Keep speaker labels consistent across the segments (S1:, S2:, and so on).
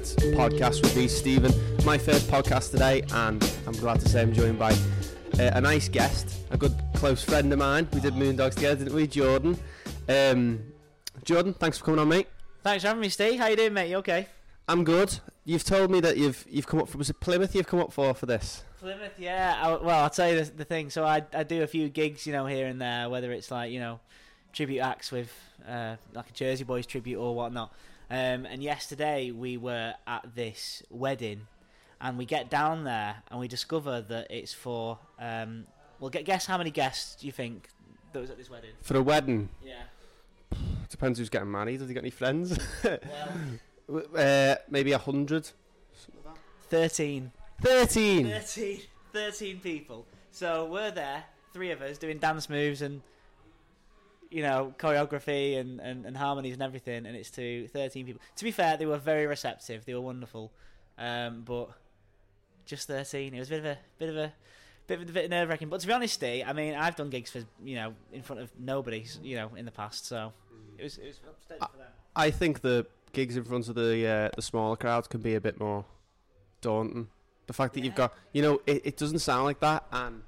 S1: Podcast with me, Stephan. My first podcast today, and I'm glad to say I'm joined by uh, a nice guest, a good close friend of mine. We did Moondogs together, didn't we, Jordan? Um, Jordan, thanks for coming on, mate.
S2: Thanks for having me, Steve. How you doing, mate? You okay?
S1: I'm good. You've told me that you've you've come up for was it Plymouth? You've come up for for this.
S2: Plymouth, yeah. I, well, I'll tell you the, the thing. So I I do a few gigs, you know, here and there, whether it's like you know tribute acts with uh, like a Jersey Boys tribute or whatnot. Um, and yesterday we were at this wedding, and we get down there and we discover that it's for. Um, well, guess how many guests do you think that was at this wedding?
S1: For a wedding,
S2: Yeah.
S1: depends who's getting married. Has he got any friends?
S2: Well,
S1: uh, maybe a hundred.
S2: thirteen.
S1: Thirteen.
S2: 13, 13 people. So we're there, three of us, doing dance moves and, you know, choreography and, and, and harmonies and everything, and it's to 13 people. To be fair, they were very receptive, they were wonderful, um, but just 13. It was a bit of a bit of a bit of a bit nerve wracking. But to be honest, Steve, I mean, I've done gigs for you know in front of nobody, you know, in the past, so it was it was for them.
S1: I think the gigs in front of the uh, the smaller crowds can be a bit more daunting. The fact that you've got, you know, it, it doesn't sound like that. And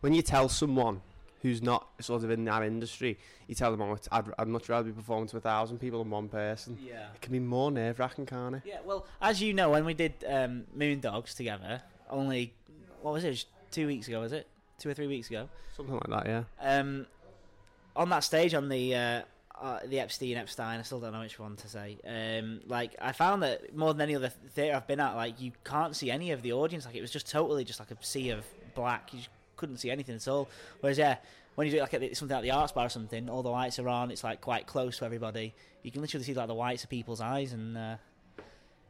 S1: when you tell someone who's not sort of in that industry, you tell them, oh, I'd, I'd much rather be performing to a thousand people than one person.
S2: Yeah.
S1: It can be more nerve wracking, can't it?
S2: Yeah, well, as you know, when we did um, Moondogs together, only what was it? It was two weeks ago, was it? Two or three weeks ago.
S1: Something like that, yeah.
S2: Um, on that stage on the uh, uh, the Epstein Epstein, I still don't know which one to say. Um, like I found that more than any other theatre I've been at, like you can't see any of the audience. Like it was just totally just like a sea of black. You just couldn't see anything at all. Whereas yeah, when you do it like at the- something like the Arts Bar or something, all the lights are on. It's like quite close to everybody. You can literally see like the whites of people's eyes, and uh,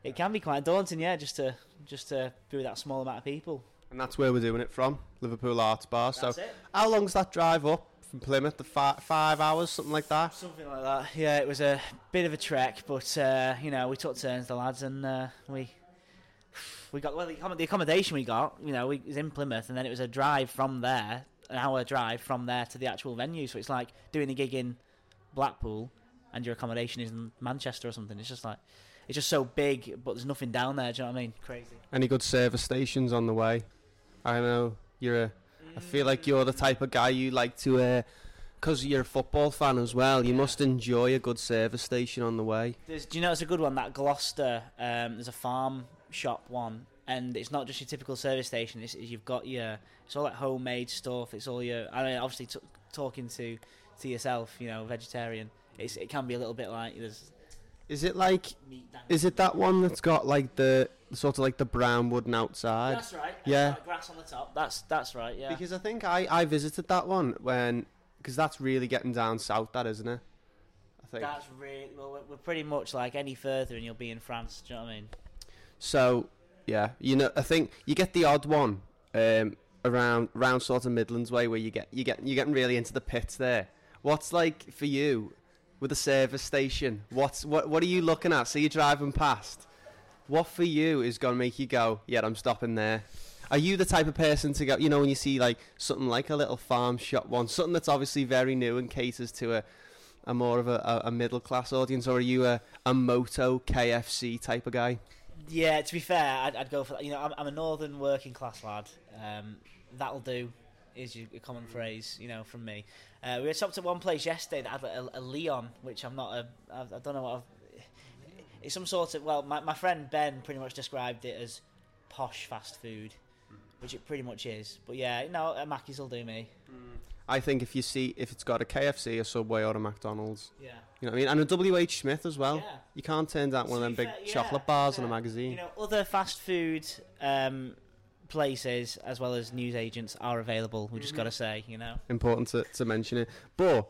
S2: it can be quite daunting. Yeah, just to just to be with that small amount of people.
S1: And that's where we're doing it from, Liverpool Arts Bar.
S2: That's
S1: so,
S2: it.
S1: how long's that drive up from Plymouth? The fi- five hours, something like that.
S2: Something like that. Yeah, it was a bit of a trek, but uh, you know, we took turns, the lads, and uh, we we got well the, accommodation we got. You know, we was in Plymouth, and then it was a drive from there, an hour drive from there to the actual venue. So it's like doing a gig in Blackpool, and your accommodation is in Manchester or something. It's just like it's just so big, but there's nothing down there. Do you know what I mean? Crazy.
S1: Any good service stations on the way? I know you're a. I feel like you're the type of guy you like to, because you're a football fan as well. You
S2: Yeah.
S1: must enjoy a good service station on the way.
S2: There's, do you know it's a good one? That Gloucester, um, there's a farm shop one, and it's not just your typical service station. It's, you've got your, it's all like homemade stuff. It's all your, I mean, obviously t- talking to to yourself, you know, vegetarian. It's, it can be a little bit like there's
S1: Is it like? Is it that one that's got like the sort of like the brown wooden outside?
S2: That's right.
S1: Yeah.
S2: got grass on the top. That's that's right. Yeah.
S1: Because I think I I visited that one when because that's really getting down south, that isn't it? I think.
S2: That's really well. We're, we're pretty much like any further, and you'll be in France. Do you know what I mean?
S1: So yeah, you know, I think you get the odd one um, around around sort of Midlands way where you get you get you getting really into the pits there. What's like for you with a service station? What's what what are you looking at? So you're driving past. What for you is gonna make you go? Yeah, I'm stopping there. Are you the type of person to go? You know, when you see like something like a little farm shop one, something that's obviously very new and caters to a a more of a, a, a middle class audience, or are you a, a moto KFC type of guy?
S2: Yeah, to be fair, I'd, I'd go for that. You know, I'm, I'm a northern working class lad. Um, that'll do, is your, a common phrase, you know, from me. Uh, we were stopped at one place yesterday that had a, a Leon, which I'm not a. I, I don't know what. I've, it's some sort of. Well, my, my friend Ben pretty much described it as posh fast food, which it pretty much is. But yeah, no, a Mackey's will do me.
S1: I think if you see if it's got a KFC, a Subway, or a McDonald's,
S2: Yeah.
S1: you know what I mean, and a WH Smith as well.
S2: Yeah.
S1: You can't turn down one of them big
S2: fair, yeah,
S1: chocolate bars in a magazine.
S2: You know, other fast food um, places as well as news agents are available. We just got to say, you know.
S1: Important to, to mention it. But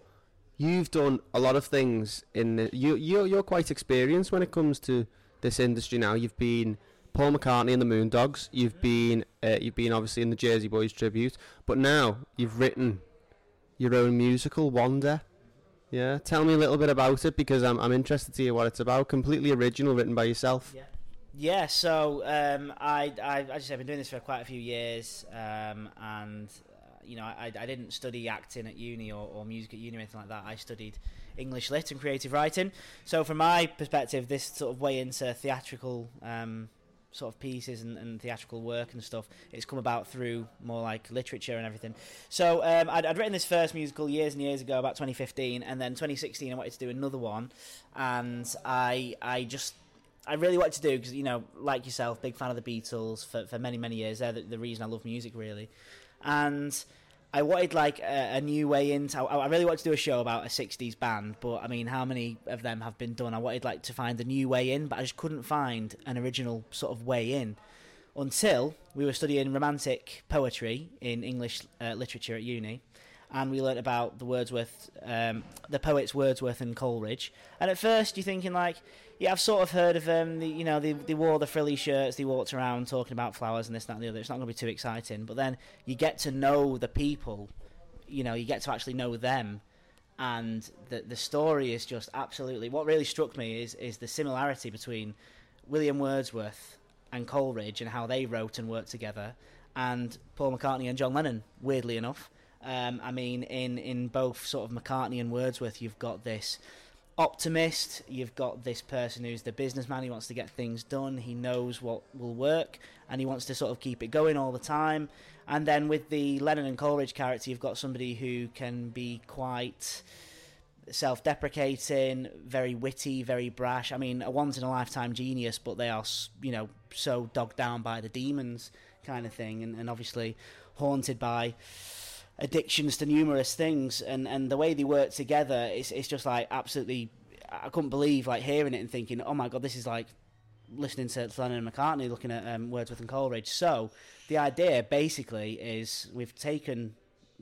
S1: you've done a lot of things in the, you you you're quite experienced when it comes to this industry now. You've been Paul McCartney and the Moondogs. You've been uh, you've been obviously in the Jersey Boys tribute, but now you've written your own musical, Wander. Yeah, tell me a little bit about it because I'm I'm interested to hear what it's about. Completely original, written by yourself.
S2: Yeah. Yeah, so um, I, I, I've been doing this for quite a few years, um, and you know, I, I didn't study acting at uni or, or music at uni or anything like that. I studied English lit and creative writing. So from my perspective, this sort of way into theatrical um, sort of pieces and, and, theatrical work and stuff, it's come about through more like literature and everything. So um, I'd, I'd, written this first musical years and years ago, about 2015, and then 2016 I wanted to do another one, and I I just I really wanted to do because you know, like yourself, big fan of the Beatles for for many many years. They're the, the reason I love music really, and I wanted like a, a, new way into. I, I really wanted to do a show about a '60s band, but I mean, how many of them have been done? I wanted like to find a new way in, but I just couldn't find an original sort of way in until we were studying romantic poetry in English uh, literature at uni, and we learnt about the Wordsworth, um, the poets Wordsworth and Coleridge. And at first, you're thinking like, yeah, I've sort of heard of them. The, you know, they, they wore the frilly shirts, they walked around talking about flowers and this, that, and the other. It's not going to be too exciting. But then you get to know the people. You know, you get to actually know them, and the the story is just absolutely. What really struck me is is the similarity between William Wordsworth and Coleridge and how they wrote and worked together, and Paul McCartney and John Lennon. Weirdly enough, um, I mean, in in both sort of McCartney and Wordsworth, you've got this optimist. You've got this person who's the businessman. He wants to get things done. He knows what will work, and he wants to sort of keep it going all the time. And then with the Lennon and Coleridge character, you've got somebody who can be quite self-deprecating, very witty, very brash. I mean, a once-in-a-lifetime genius, but they are, you know, so dogged down by the demons, kind of thing, and, and obviously haunted by addictions to numerous things, and, and the way they work together, it's it's just like absolutely. I couldn't believe like hearing it and thinking, oh my god, this is like listening to Lennon and McCartney, looking at um, Wordsworth and Coleridge. So the idea basically is we've taken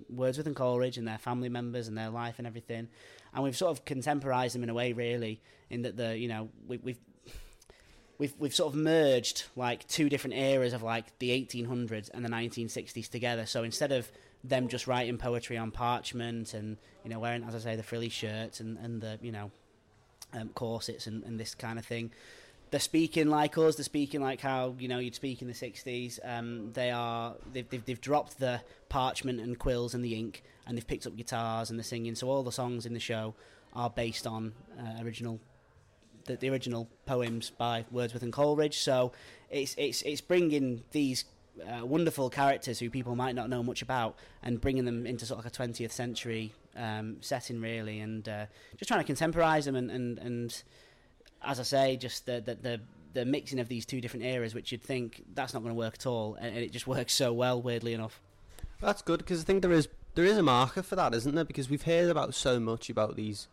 S2: Wordsworth and Coleridge and their family members and their life and everything, and we've sort of contemporized them in a way, really, in that the you know we, we've we've we've sort of merged like two different eras of like the 1800s and the 1960s together. So instead of them just writing poetry on parchment and you know wearing, as I say, the frilly shirts and and the you know um, corsets and, and this kind of thing. They're speaking like us. They're speaking like how you know you'd speak in the '60s. Um, they are they've, they've, they've dropped the parchment and quills and the ink, and they've picked up guitars and they're singing. So all the songs in the show are based on uh, original the, the original poems by Wordsworth and Coleridge. So it's it's it's bringing these uh, wonderful characters who people might not know much about and bringing them into sort of like a 20th century um, setting really and uh, just trying to contemporize them and, and, and as I say just the, the, the the mixing of these two different eras which you'd think that's not going to work at all and, and it just works so well weirdly enough.
S1: That's good because I think there is there is a marker for that isn't there? Because we've heard about so much about these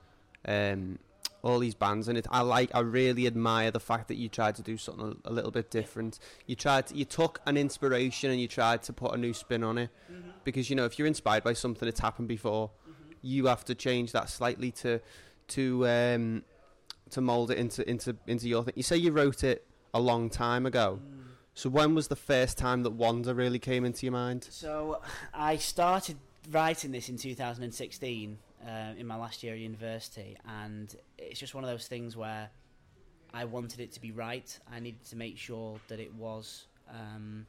S1: um, all these bands, and it. I like. I really admire the fact that you tried to do something a, a little bit different. You tried. To, you took an inspiration and you tried to put a new spin on it, mm-hmm. because you know if you're inspired by something that's happened before, mm-hmm. you have to change that slightly to to um, to mold it into into into your thing. You say you wrote it a long time ago. Mm. So when was the first time that Wander really came into your mind?
S2: So I started writing this in 2016 uh, in my last year at university, and it's just one of those things where I wanted it to be right. I needed to make sure that it was. Um,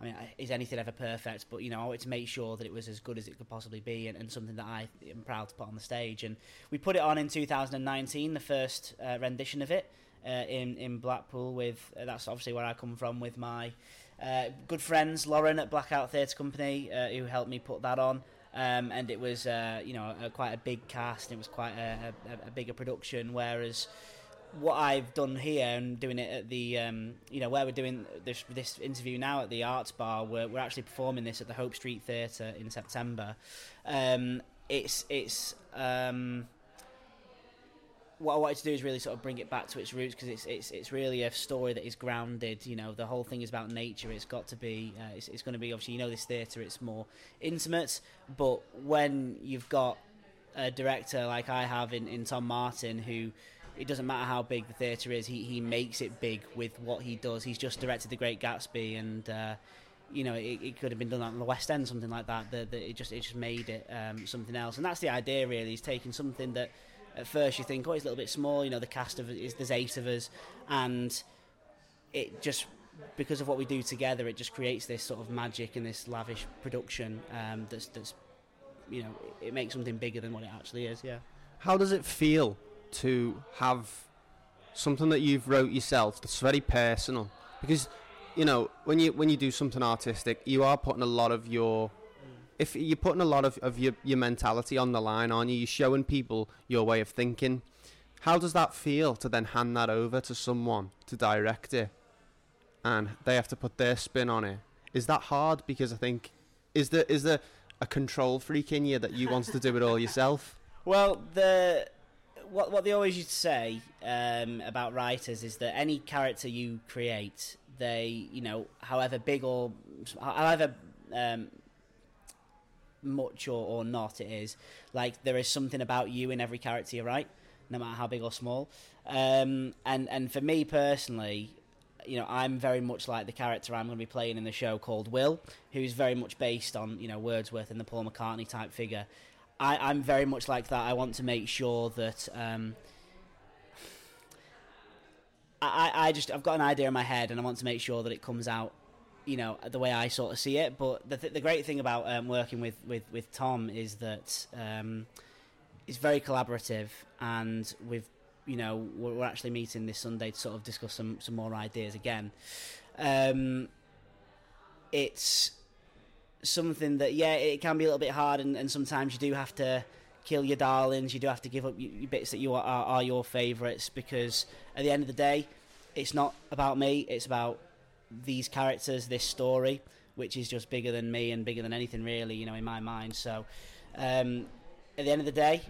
S2: I mean, is anything ever perfect? But you know, I wanted to make sure that it was as good as it could possibly be, and, and something that I am proud to put on the stage. And we put it on in 2019, the first uh, rendition of it uh, in in Blackpool. With uh, that's obviously where I come from with my uh, good friends Lauren at Blackout Theatre Company, uh, who helped me put that on. Um, and it was uh, you know a, quite a big cast. It was quite a, a, a, bigger production. Whereas what I've done here and doing it at the um, you know where we're doing this this interview now at the Arts Bar, we're, we're actually performing this at the Hope Street Theatre in September. Um, it's it's um, what I wanted to do is really sort of bring it back to its roots because it's it's it's really a story that is grounded. You know, the whole thing is about nature. It's got to be. Uh, it's, it's going to be obviously. You know, this theatre. It's more intimate, but when you've got a director like I have in, in Tom Martin, who it doesn't matter how big the theatre is, he he makes it big with what he does. He's just directed The Great Gatsby, and uh, you know it, it, could have been done on the West End, something like that. That it just it just made it um, something else, and that's the idea. Really, he's taking something that at first you think, oh, it's a little bit small. You know, the cast of is there's eight of us, and it just because of what we do together, it just creates this sort of magic and this lavish production um, that's that's you know it makes something bigger than what it actually is. Yeah.
S1: How does it feel to have something that you've wrote yourself that's very personal? Because you know when you when you do something artistic, you are putting a lot of your if you're putting a lot of, of your, your mentality on the line, aren't you? You're showing people your way of thinking. How does that feel to then hand that over to someone to direct it, and they have to put their spin on it? Is that hard? Because I think is there is there a control freak in you that you wants to do it all yourself?
S2: Well, the what what they always used to say um, about writers is that any character you create, they you know, however big or however um, much or, or not it is, like there is something about you in every character you write, no matter how big or small. Um, and and for me personally, you know, I'm very much like the character I'm going to be playing in the show called Will, who's very much based on you know Wordsworth and the Paul McCartney type figure. I, I'm very much like that. I want to make sure that. Um, I, I just I've got an idea in my head and I want to make sure that it comes out, you know, the way I sort of see it. But the th- the great thing about um, working with, with, with Tom is that um, it's very collaborative and we've you know we're, we're actually meeting this Sunday to sort of discuss some some more ideas again. Um, it's something that yeah it can be a little bit hard and, and sometimes you do have to kill your darlings you do have to give up your, bits that you are, are, are your favourites because at the end of the day it's not about me it's about these characters this story which is just bigger than me and bigger than anything really you know in my mind so um, at the end of the day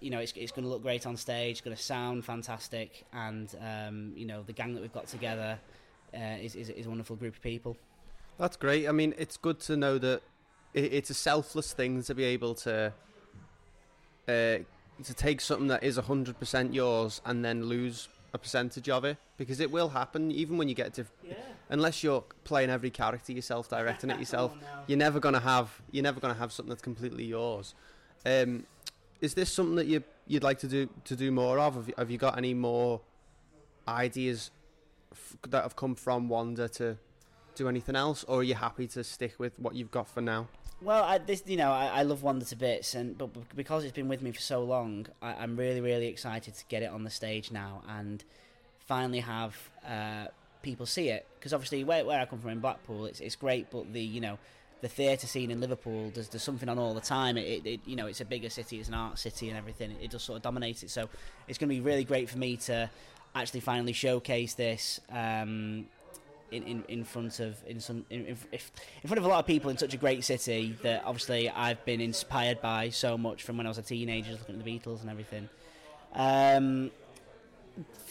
S2: you know it's, it's going to look great on stage it's going to sound fantastic and um, you know the gang that we've got together uh, is, is, is a wonderful group of people
S1: That's great. I mean, it's good to know that it's a selfless thing to be able to uh, to take something that is hundred percent yours and then lose a percentage of it because it will happen even when you get to
S2: yeah.
S1: unless you're playing every character yourself directing it yourself
S2: Oh, no.
S1: you're never gonna have you're never gonna have something that's completely yours. Um, is this something that you you'd like to do to do more of? Have you, have you got any more ideas f- that have come from Wander to do anything else or are you happy to stick with what you've got for now
S2: Well, I, this you know, I, I love Wander to bits, and but because it's been with me for so long, I, I'm really, really excited to get it on the stage now and finally have uh, people see it. Because obviously, where, where I come from in Blackpool, it's it's great, but the you know the theatre scene in Liverpool, there's there's something on all the time. It, it, it you know it's a bigger city, it's an art city, and everything. It, just sort of dominates it. So it's going to be really great for me to actually finally showcase this. Um, in, in, in front of in some in, in, in front of a lot of people in such a great city that obviously I've been inspired by so much from when I was a teenager, looking at the Beatles and everything. Um,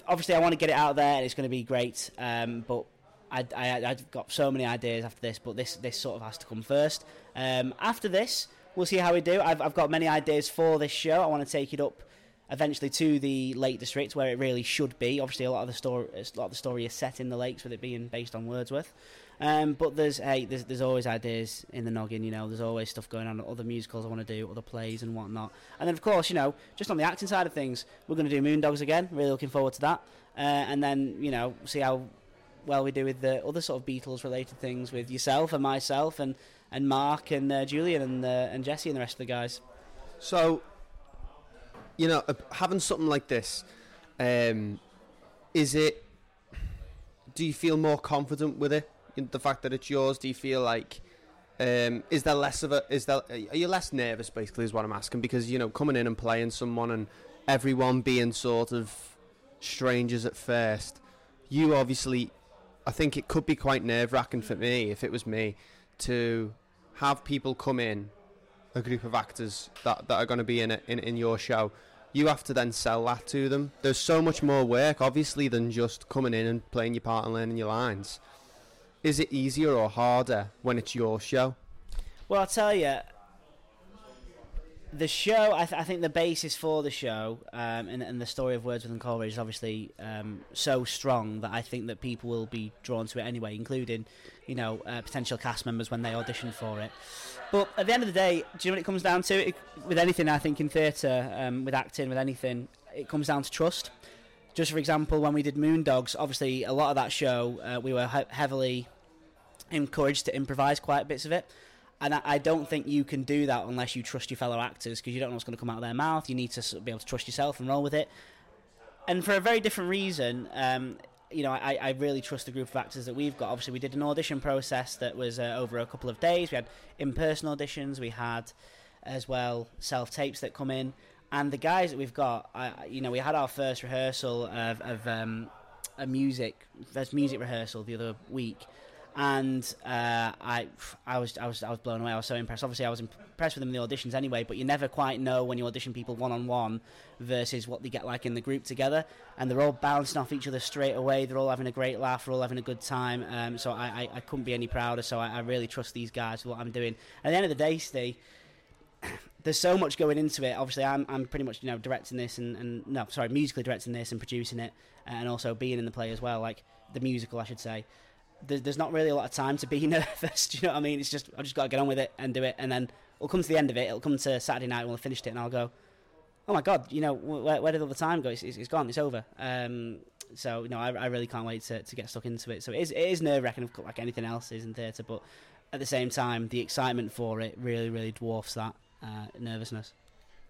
S2: obviously, I want to get it out there, and it's going to be great. Um, but I, I, I've got so many ideas after this, but this this sort of has to come first. Um, after this, we'll see how we do. I've, I've got many ideas for this show. I want to take it up eventually to the Lake District where it really should be. Obviously, a lot of the story, a lot of the story is set in the lakes, with it being based on Wordsworth. Um, but there's hey, there's there's always ideas in the noggin. You know, there's always stuff going on, other musicals I want to do, other plays and whatnot. And then of course, you know, just on the acting side of things, we're going to do Moondogs again. Really looking forward to that. Uh, and then you know, see how well we do with the other sort of Beatles related things with yourself and myself and and Mark and uh, Julian and uh, and Jesse and the rest of the guys.
S1: So, you know, having something like this, um, is it? Do you feel more confident with it? The fact that it's yours, do you feel like? Um, is there less of a? Is there? Are you less nervous? Basically, is what I'm asking because you know, coming in and playing someone and everyone being sort of strangers at first. You obviously, I think it could be quite nerve wracking for me if it was me to have people come in a group of actors that, that are going to be in, it, in in your show, you have to then sell that to them. There's so much more work, obviously, than just coming in and playing your part and learning your lines. Is it easier or harder when it's your show?
S2: Well, I'll tell you, the show. I, th- I think the basis for the show um, and, and the story of Words and Coleridge is obviously um, so strong that I think that people will be drawn to it anyway, including, you know, uh, potential cast members when they audition for it. But at the end of the day, do you know what it comes down to? It, with anything, I think in theatre, um, with acting, with anything, it comes down to trust. just for example, when we did Moondogs, obviously a lot of that show uh, we were he- heavily encouraged to improvise quite bits of it. And I, don't think you can do that unless you trust your fellow actors because you don't know what's going to come out of their mouth. You need to be able to trust yourself and roll with it. And for a very different reason, um, you know, I, I really trust the group of actors that we've got. Obviously, we did an audition process that was uh, over a couple of days. We had in-person auditions. We had, as well, self tapes that come in. And the guys that we've got, I- you know, we had our first rehearsal of, of um, a music, first music rehearsal the other week, and uh, I, I was, I was, I was blown away. I was so impressed. Obviously, I was impressed with them in the auditions anyway. But you never quite know when you audition people one on one versus what they get like in the group together. And they're all bouncing off each other straight away. They're all having a great laugh. They're all having a good time. Um, so I, I, I couldn't be any prouder. So I, I really trust these guys with what I'm doing. At the end of the day, Steve, there's so much going into it. Obviously, I'm, I'm pretty much you know directing this and, and no, sorry, musically directing this and producing it, and also being in the play as well, like the musical, I should say. There, there's not really a lot of time to be nervous. Do you know what I mean? It's just I've just got to get on with it and do it, and then we'll come to the end of it. It'll come to Saturday night when we'll finished it, and I'll go, oh my god, you know where, where did all the time go? It's, it's, it's gone. It's over. Um, so know, I, I really can't wait to, to get stuck into it. So it is it is nerve wracking, like anything else is in theatre, but at the same time, the excitement for it really really dwarfs that uh, nervousness.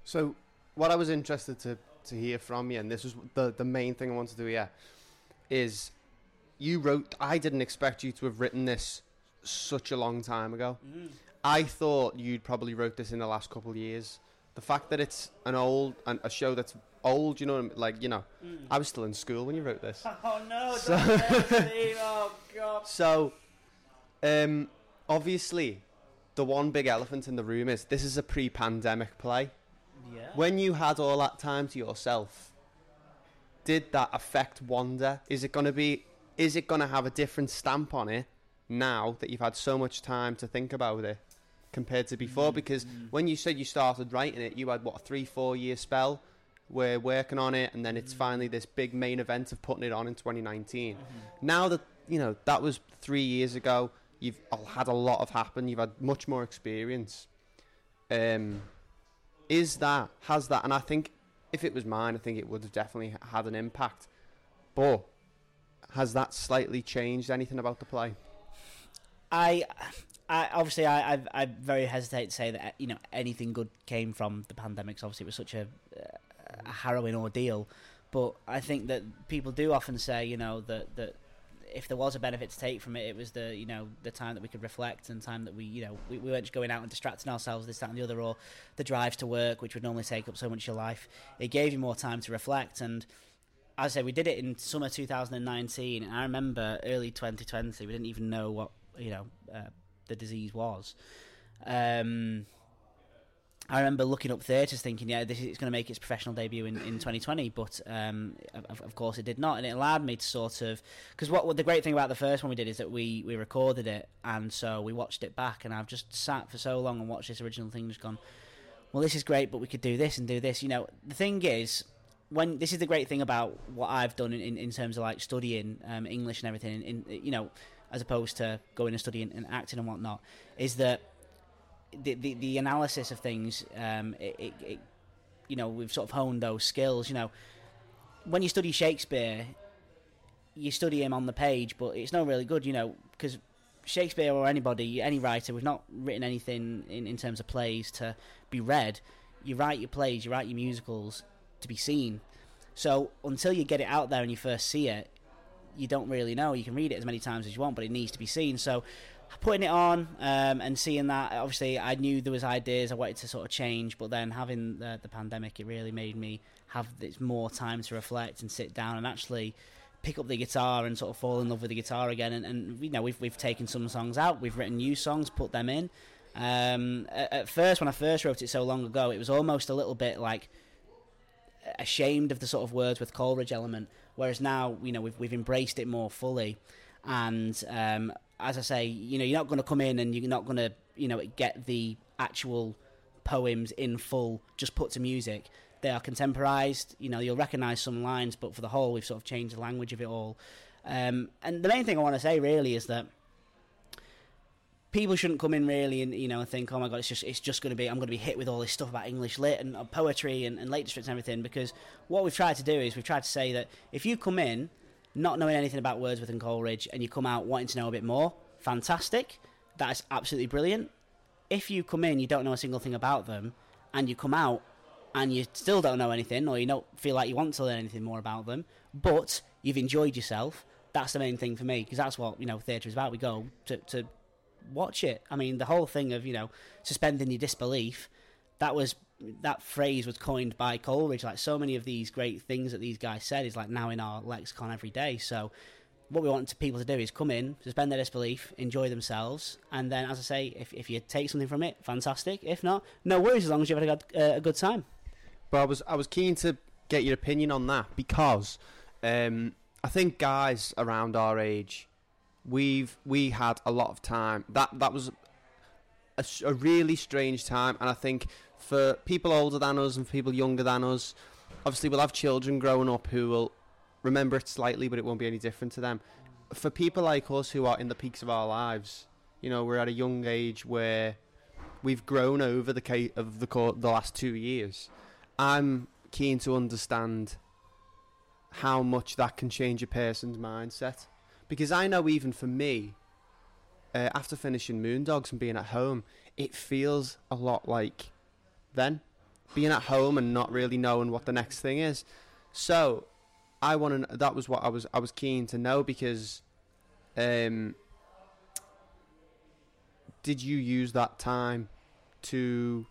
S1: So, what I was interested to, to hear from you, and this was the, the main thing I wanted to hear, is you wrote. I didn't expect you to have written this such a long time ago. I thought you'd probably wrote this in the last couple of years. The fact that it's an old, an, a show that's old, you know, what I mean? like you know, I was still in school when you wrote this.
S2: Oh no!
S1: So-.
S2: Oh god!
S1: So, um, obviously, the one big elephant in the room is this is a pre-pandemic play.
S2: Yeah.
S1: When you had all that time to yourself, did that affect Wander? Is it going to be? Is it going to have a different stamp on it now that you've had so much time to think about it compared to before? Because when you said you started writing it, you had what a three, four year spell. We're working on it, and then it's finally this big main event of putting it on in 2019. Now that you know that was three years ago, you've had a lot of happen. You've had much more experience. Um, is that has that? And I think if it was mine, I think it would have definitely had an impact. But has that slightly changed anything about the play?
S2: I, I obviously I, I I very hesitate to say that you know anything good came from the pandemic. Obviously, it was such a, a harrowing ordeal. But I think that people do often say you know that that if there was a benefit to take from it, it was the you know the time that we could reflect and time that we you know we, we weren't just going out and distracting ourselves this that and the other or the drives to work which would normally take up so much of your life. It gave you more time to reflect and. As I say, we did it in summer 2019, and I remember early 2020. We didn't even know what you know uh, the disease was. Um, I remember looking up theatres, thinking, "Yeah, this is going to make its professional debut in, in 2020," but um, of, of course it did not, and it allowed me to sort of because what, what the great thing about the first one we did is that we we recorded it, and so we watched it back, and I've just sat for so long and watched this original thing, just gone, "Well, this is great, but we could do this and do this." You know, the thing is. When this is the great thing about what I've done in, in, terms of like studying um, English and everything, in, in you know, as opposed to going and studying and acting and whatnot, is that the the, the analysis of things, um, it, it, it, you know, we've sort of honed those skills. You know, when you study Shakespeare, you study him on the page, but it's not really good. You know, because Shakespeare or anybody, any writer, we've not written anything in, in terms of plays to be read. You write your plays, you write your musicals to be seen. So until you get it out there and you first see it, you don't really know. You can read it as many times as you want, but it needs to be seen. So putting it on um, and seeing that, obviously, I knew there was ideas I wanted to sort of change, but then having the, the pandemic, it really made me have this more time to reflect and sit down and actually pick up the guitar and sort of fall in love with the guitar again. And, and you know, we've we've taken some songs out, we've written new songs, put them in. Um, at, at first, when I first wrote it so long ago, it was almost a little bit like ashamed of the sort of Wordsworth Coleridge element, whereas now you know we've we've embraced it more fully, and um, as I say, you know you're not going to come in and you're not going to you know get the actual poems in full just put to music. They are contemporized. You know you'll recognise some lines, but for the whole, we've sort of changed the language of it all. Um, and the main thing I want to say really is that people shouldn't come in really and you know and think, oh my god, it's just it's just going to be I'm going to be hit with all this stuff about English lit and uh, poetry and, and Lake District and everything. Because what we've tried to do is we've tried to say that if you come in not knowing anything about Wordsworth and Coleridge and you come out wanting to know a bit more, fantastic. That is absolutely brilliant. If you come in, you don't know a single thing about them, and you come out and you still don't know anything, or you don't feel like you want to learn anything more about them, but you've enjoyed yourself, that's the main thing for me because that's what you know theatre is about. We go to, to watch it. I mean, the whole thing of you know suspending your disbelief, that was that phrase was coined by Coleridge. Like so many of these great things that these guys said is like now in our lexicon every day. So what we want people to do is come in, suspend their disbelief, enjoy themselves, and then, as I say, if, if you take something from it, fantastic. If not, no worries, as long as you've had a good, uh, a good time.
S1: But I was I was keen to get your opinion on that because um, I think guys around our age, we've we had a lot of time. That that was a, a really strange time, and I think for people older than us and people younger than us, obviously we'll have children growing up who will remember it slightly, but it won't be any different to them. For people like us who are in the peaks of our lives, you know, we're at a young age where we've grown over the ca- of the the last two years. I'm keen to understand how much that can change a person's mindset, because I know even for me, uh, after finishing Moondogs and being at home, it feels a lot like then being at home and not really knowing what the next thing is. So I want to. That was what I was. I was keen to know because, um, did you use that time to,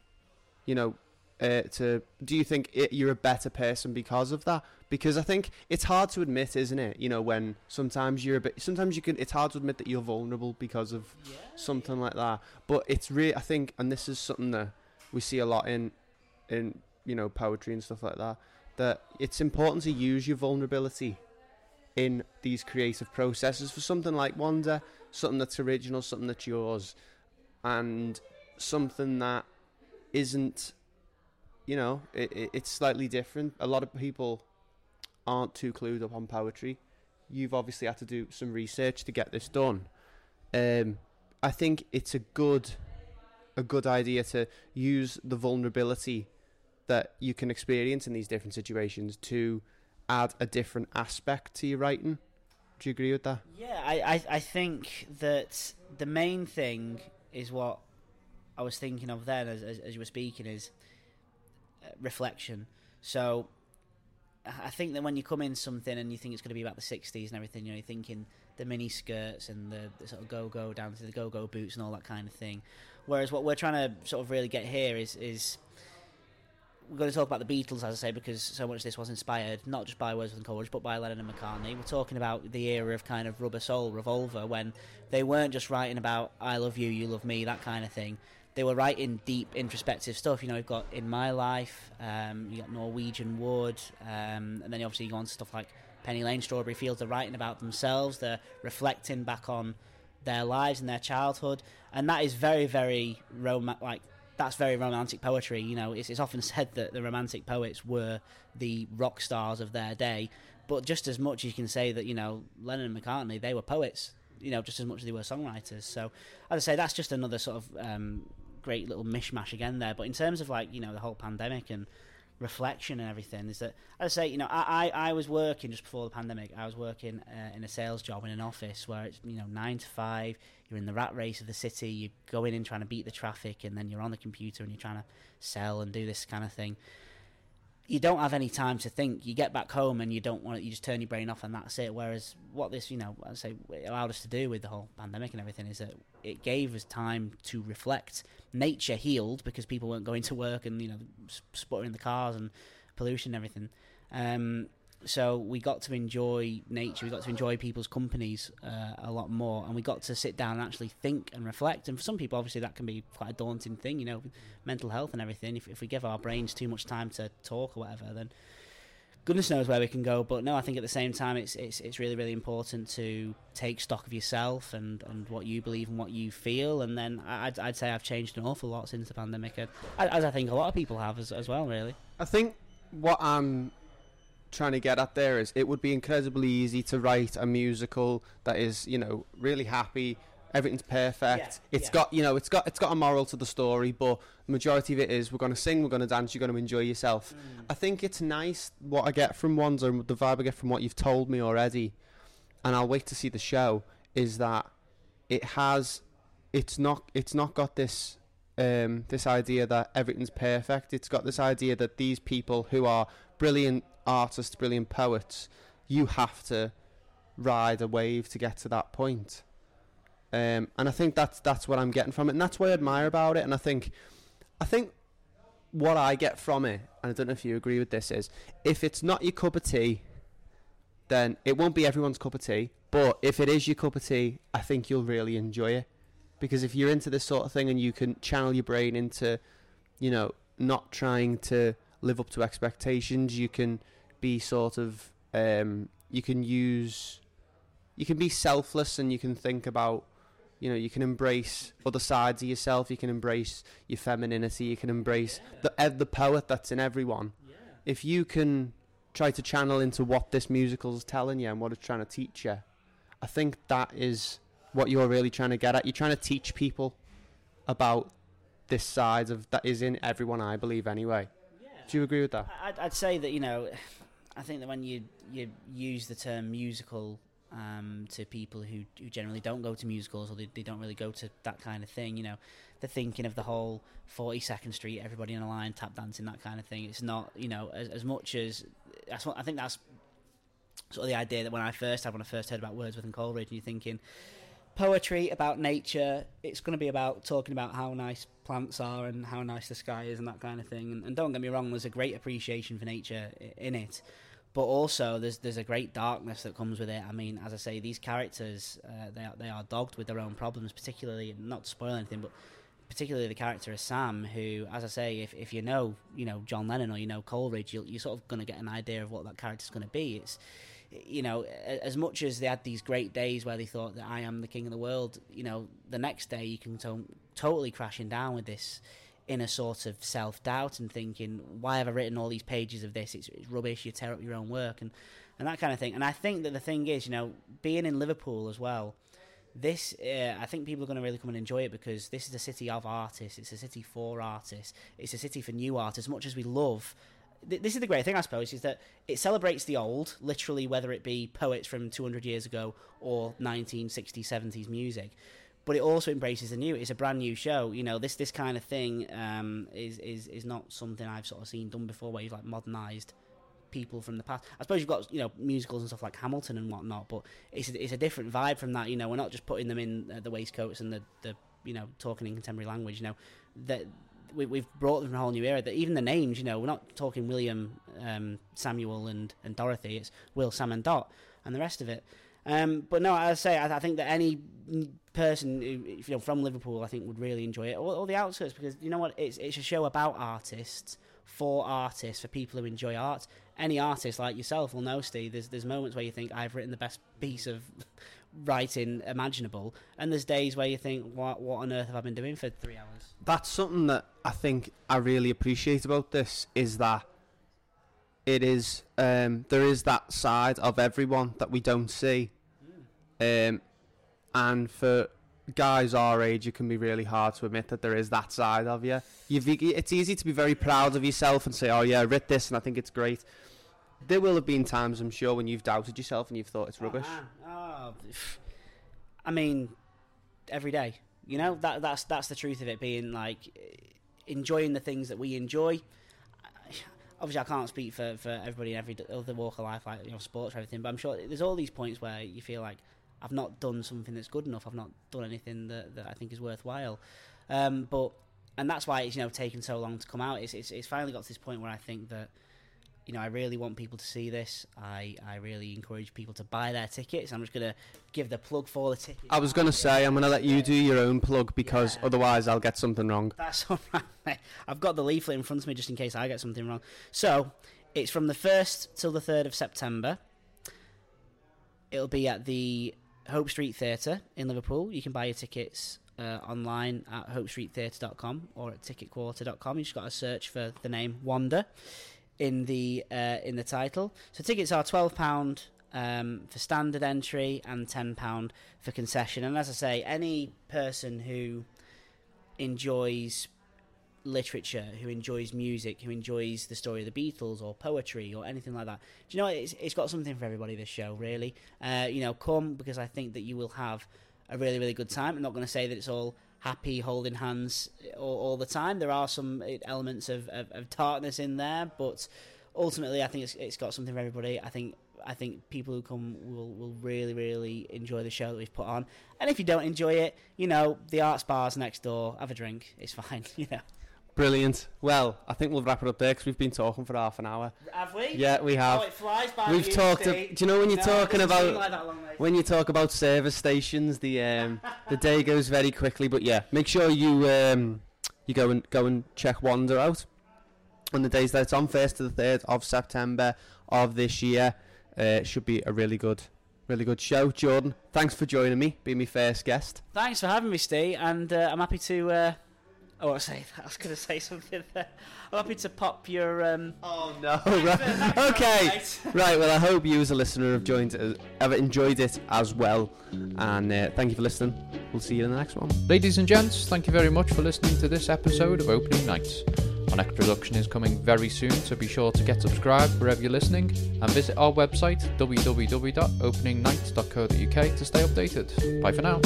S1: you know, uh, to? Do you think it, you're a better person because of that? Because I think it's hard to admit, isn't it? You know, when sometimes you're a bit. Sometimes you can. It's hard to admit that you're vulnerable because of
S2: Yeah.
S1: something like that. But it's really. I think, and this is something that we see a lot in, in you know, poetry and stuff like that that it's important to use your vulnerability in these creative processes for something like Wander, something that's original, something that's yours, and something that isn't, you know, it, it, it's slightly different. A lot of people aren't too clued up on poetry. You've obviously had to do some research to get this done. Um, I think it's a good, a good idea to use the vulnerability that you can experience in these different situations to add a different aspect to your writing. Do you agree with that?
S2: Yeah, I, I, I think that the main thing is what I was thinking of then as, as, as you were speaking is reflection. So I think that when you come in something and you think it's going to be about the 60s and everything, you know, you're thinking the mini skirts and the, the sort of go go down to the go go boots and all that kind of thing. Whereas what we're trying to sort of really get here is is we're going to talk about the Beatles, as I say, because so much of this was inspired not just by Wordsworth and Coleridge, but by Lennon and McCartney. We're talking about the era of kind of Rubber Soul, Revolver, when they weren't just writing about "I love you, you love me," that kind of thing. They were writing deep, introspective stuff. You know, you've got "In My Life," um, you got "Norwegian Wood," um, and then obviously you go on to stuff like Penny Lane, Strawberry Fields. They're writing about themselves. They're reflecting back on their lives and their childhood, and that is very, very rom- like that's very romantic poetry. You know, it's, it's often said that the romantic poets were the rock stars of their day, but just as much you can say that you know Lennon and McCartney they were poets. You know, just as much as they were songwriters. So, as I say, that's just another sort of um, great little mishmash again there. But in terms of like you know the whole pandemic and reflection and everything is that as I say you know I, I, I was working just before the pandemic I was working uh, in a sales job in an office where it's you know nine to five you're in the rat race of the city you go in and trying to beat the traffic and then you're on the computer and you're trying to sell and do this kind of thing you don't have any time to think. You get back home and you don't want to, you just turn your brain off and that's it. Whereas what this you know I say it allowed us to do with the whole pandemic and everything is that it gave us time to reflect. Nature healed because people weren't going to work and you know sputtering the cars and pollution and everything. Um, so we got to enjoy nature we got to enjoy people's companies uh, a lot more and we got to sit down and actually think and reflect and for some people obviously that can be quite a daunting thing you know mental health and everything. If, if we give our brains too much time to talk or whatever then goodness knows where we can go. But no i think at the same time it's it's, it's really really important to take stock of yourself and, and what you believe and what you feel. And then I'd, I'd say i've changed an awful lot since the pandemic as i think a lot of people have as, as well really.
S1: I think what I'm trying to get at there is it would be incredibly easy to write a musical that is, you know, really happy. everything's perfect.
S2: Yeah,
S1: It's
S2: yeah.
S1: got you know it's got it's got a moral to the story, but the majority of it is we're gonna sing, we're gonna dance, you're gonna enjoy yourself. I think it's nice what I get from Wander and the vibe I get from what you've told me already, and I'll wait to see the show. Is that it has, it's not it's not got this um, this idea that everything's perfect. It's got this idea that these people who are brilliant artists, brilliant poets, you have to ride a wave to get to that point. Um, and I think that's that's what I'm getting from it, and that's what I admire about it. And I think, I think what I get from it, and I don't know if you agree with this, is if it's not your cup of tea, then it won't be everyone's cup of tea. But if it is your cup of tea, I think you'll really enjoy it. Because if you're into this sort of thing and you can channel your brain into, you know, not trying to live up to expectations, you can be sort of, um, you can use, you can be selfless and you can think about, you know, you can embrace other sides of yourself. You can embrace your femininity. You can embrace the the poet that's in everyone. If you can try to channel into what this musical is telling you and what it's trying to teach you, I think that is what you're really trying to get at. You're trying to teach people about this side of that is in everyone. I believe anyway. Do you agree with that?
S2: I'd, I'd say that you know, I think that when you you use the term musical um, to people who, who generally don't go to musicals or they, they don't really go to that kind of thing, you know, they're thinking of the whole Forty Second Street, everybody in a line, tap dancing, that kind of thing. It's not you know as, as much as that's what I think that's sort of the idea that when I first had when I first heard about Wordsworth and Coleridge, and you're thinking poetry about nature. It's going to be about talking about how nice plants are and how nice the sky is and that kind of thing. And, and don't get me wrong, there's a great appreciation for nature in it, but also there's there's a great darkness that comes with it. I mean, as I say, these characters uh, they are, they are dogged with their own problems, particularly not to spoil anything, but particularly the character of Sam, who, as I say, if, if you know you know John Lennon or you know Coleridge, you'll, you're sort of going to get an idea of what that character's going to be. It's you know, as much as they had these great days where they thought that I am the king of the world, you know, the next day you can to- totally crashing down with this inner sort of self doubt and thinking, why have I written all these pages of this? It's, it's rubbish. You tear up your own work and and that kind of thing. And I think that the thing is, you know, being in Liverpool as well. This, uh, I think people are going to really come and enjoy it because this is a city of artists. It's a city for artists. It's a city for new artists. Much as we love th- this is the great thing, I suppose, is that it celebrates the old, literally, whether it be poets from 200 years ago or 1960s, 70s music. But it also embraces the new. It's a brand new show. You know, this this kind of thing um, is is is not something I've sort of seen done before, where you've like modernised people from the past. I suppose you've got you know musicals and stuff like Hamilton and whatnot, but it's a, it's a different vibe from that. You know, we're not just putting them in uh, the waistcoats and the the you know talking in contemporary language. You know, that we, we've brought them from a whole new era. That even the names, you know, we're not talking William, um, Samuel, and and Dorothy. It's Will, Sam, and Dot, and the rest of it. Um, but no, I say, I think that any person who, you know from Liverpool, I think would really enjoy it, or, or the outskirts, because you know what, it's it's a show about artists for artists for people who enjoy art. Any artist like yourself will know, Steve. There's there's moments where you think I've written the best piece of writing imaginable, and there's days where you think, what what on earth have I been doing for three hours?
S1: That's something that I think I really appreciate about this is that it is um, there is that side of everyone that we don't see, um, and for guys our age, it can be really hard to admit that there is that side of you. You've, it's easy to be very proud of yourself and say, "Oh yeah, I writ this and I think it's great." There will have been times, I'm sure, when you've doubted yourself and you've thought it's rubbish.
S2: Man. Oh. I mean, every day. You know that that's that's the truth of it. Being like enjoying the things that we enjoy. Obviously, I can't speak for, for everybody in every other walk of life, like you know, sports or everything. But I'm sure there's all these points where you feel like I've not done something that's good enough. I've not done anything that, that I think is worthwhile. Um, but and that's why it's you know taken so long to come out. It's, it's it's finally got to this point where I think that you know I really want people to see this. I I really encourage people to buy their tickets. I'm just gonna give the plug for the tickets.
S1: I was going to say, I'm going to let you do your own plug because
S2: Yeah.
S1: otherwise I'll get something wrong.
S2: That's all right. I've got the leaflet in front of me just in case I get something wrong. So it's from the first till the third of September. It'll be at the Hope Street Theatre in Liverpool. You can buy your tickets uh, online at hopestreettheatre.com or at ticketquarter.com. You just got to search for the name Wander in the uh, in the title. So tickets are twelve pound. um, for standard entry and £10 for concession. And as I say, any person who enjoys literature, who enjoys music, who enjoys the story of the Beatles or poetry or anything like that. Do you know it's, it's got something for everybody? This show, really. Uh, you know, come because I think that you will have a really really good time. I'm not going to say that it's all happy holding hands all, all the time. There are some elements of, of, of tartness in there, but ultimately, I think it's it's got something for everybody. I think I think people who come will, will really, really enjoy the show that we've put on. And if you don't enjoy it, you know, the arts bar's next door. Have a drink. It's fine, you know.
S1: Brilliant. Well, I think we'll wrap it up there because we've been talking for half an hour.
S2: Have we?
S1: Yeah, we have.
S2: Oh, it flies by.
S1: We've talked. Do you know when you're
S2: No,
S1: talking about
S2: like long,
S1: when you talk about service stations, the um, the day goes very quickly. But yeah, make sure you um, you go and go and check Wander out on the days that it's on, first to the third of September of this year. Uh, should be a really good, really good show. Jordan, thanks for joining me, being my first guest.
S2: Thanks for having me, Steve, and uh, I'm happy to. Uh, oh, I say I was going to say something there. I'm happy to pop your. Um,
S1: Oh no!
S2: Thanks for- thanks for
S1: okay.
S2: having me, mate.
S1: Right, well, I hope you as a listener have, joined, uh, have enjoyed it as well. And uh, thank you for listening. We'll see you in the next one.
S3: Ladies and gents, thank you very much for listening to this episode of Opening Nights. Our next production is coming very soon, so be sure to get subscribed wherever you're listening and visit our website www.openingnights.co.uk to stay updated. Bye for now.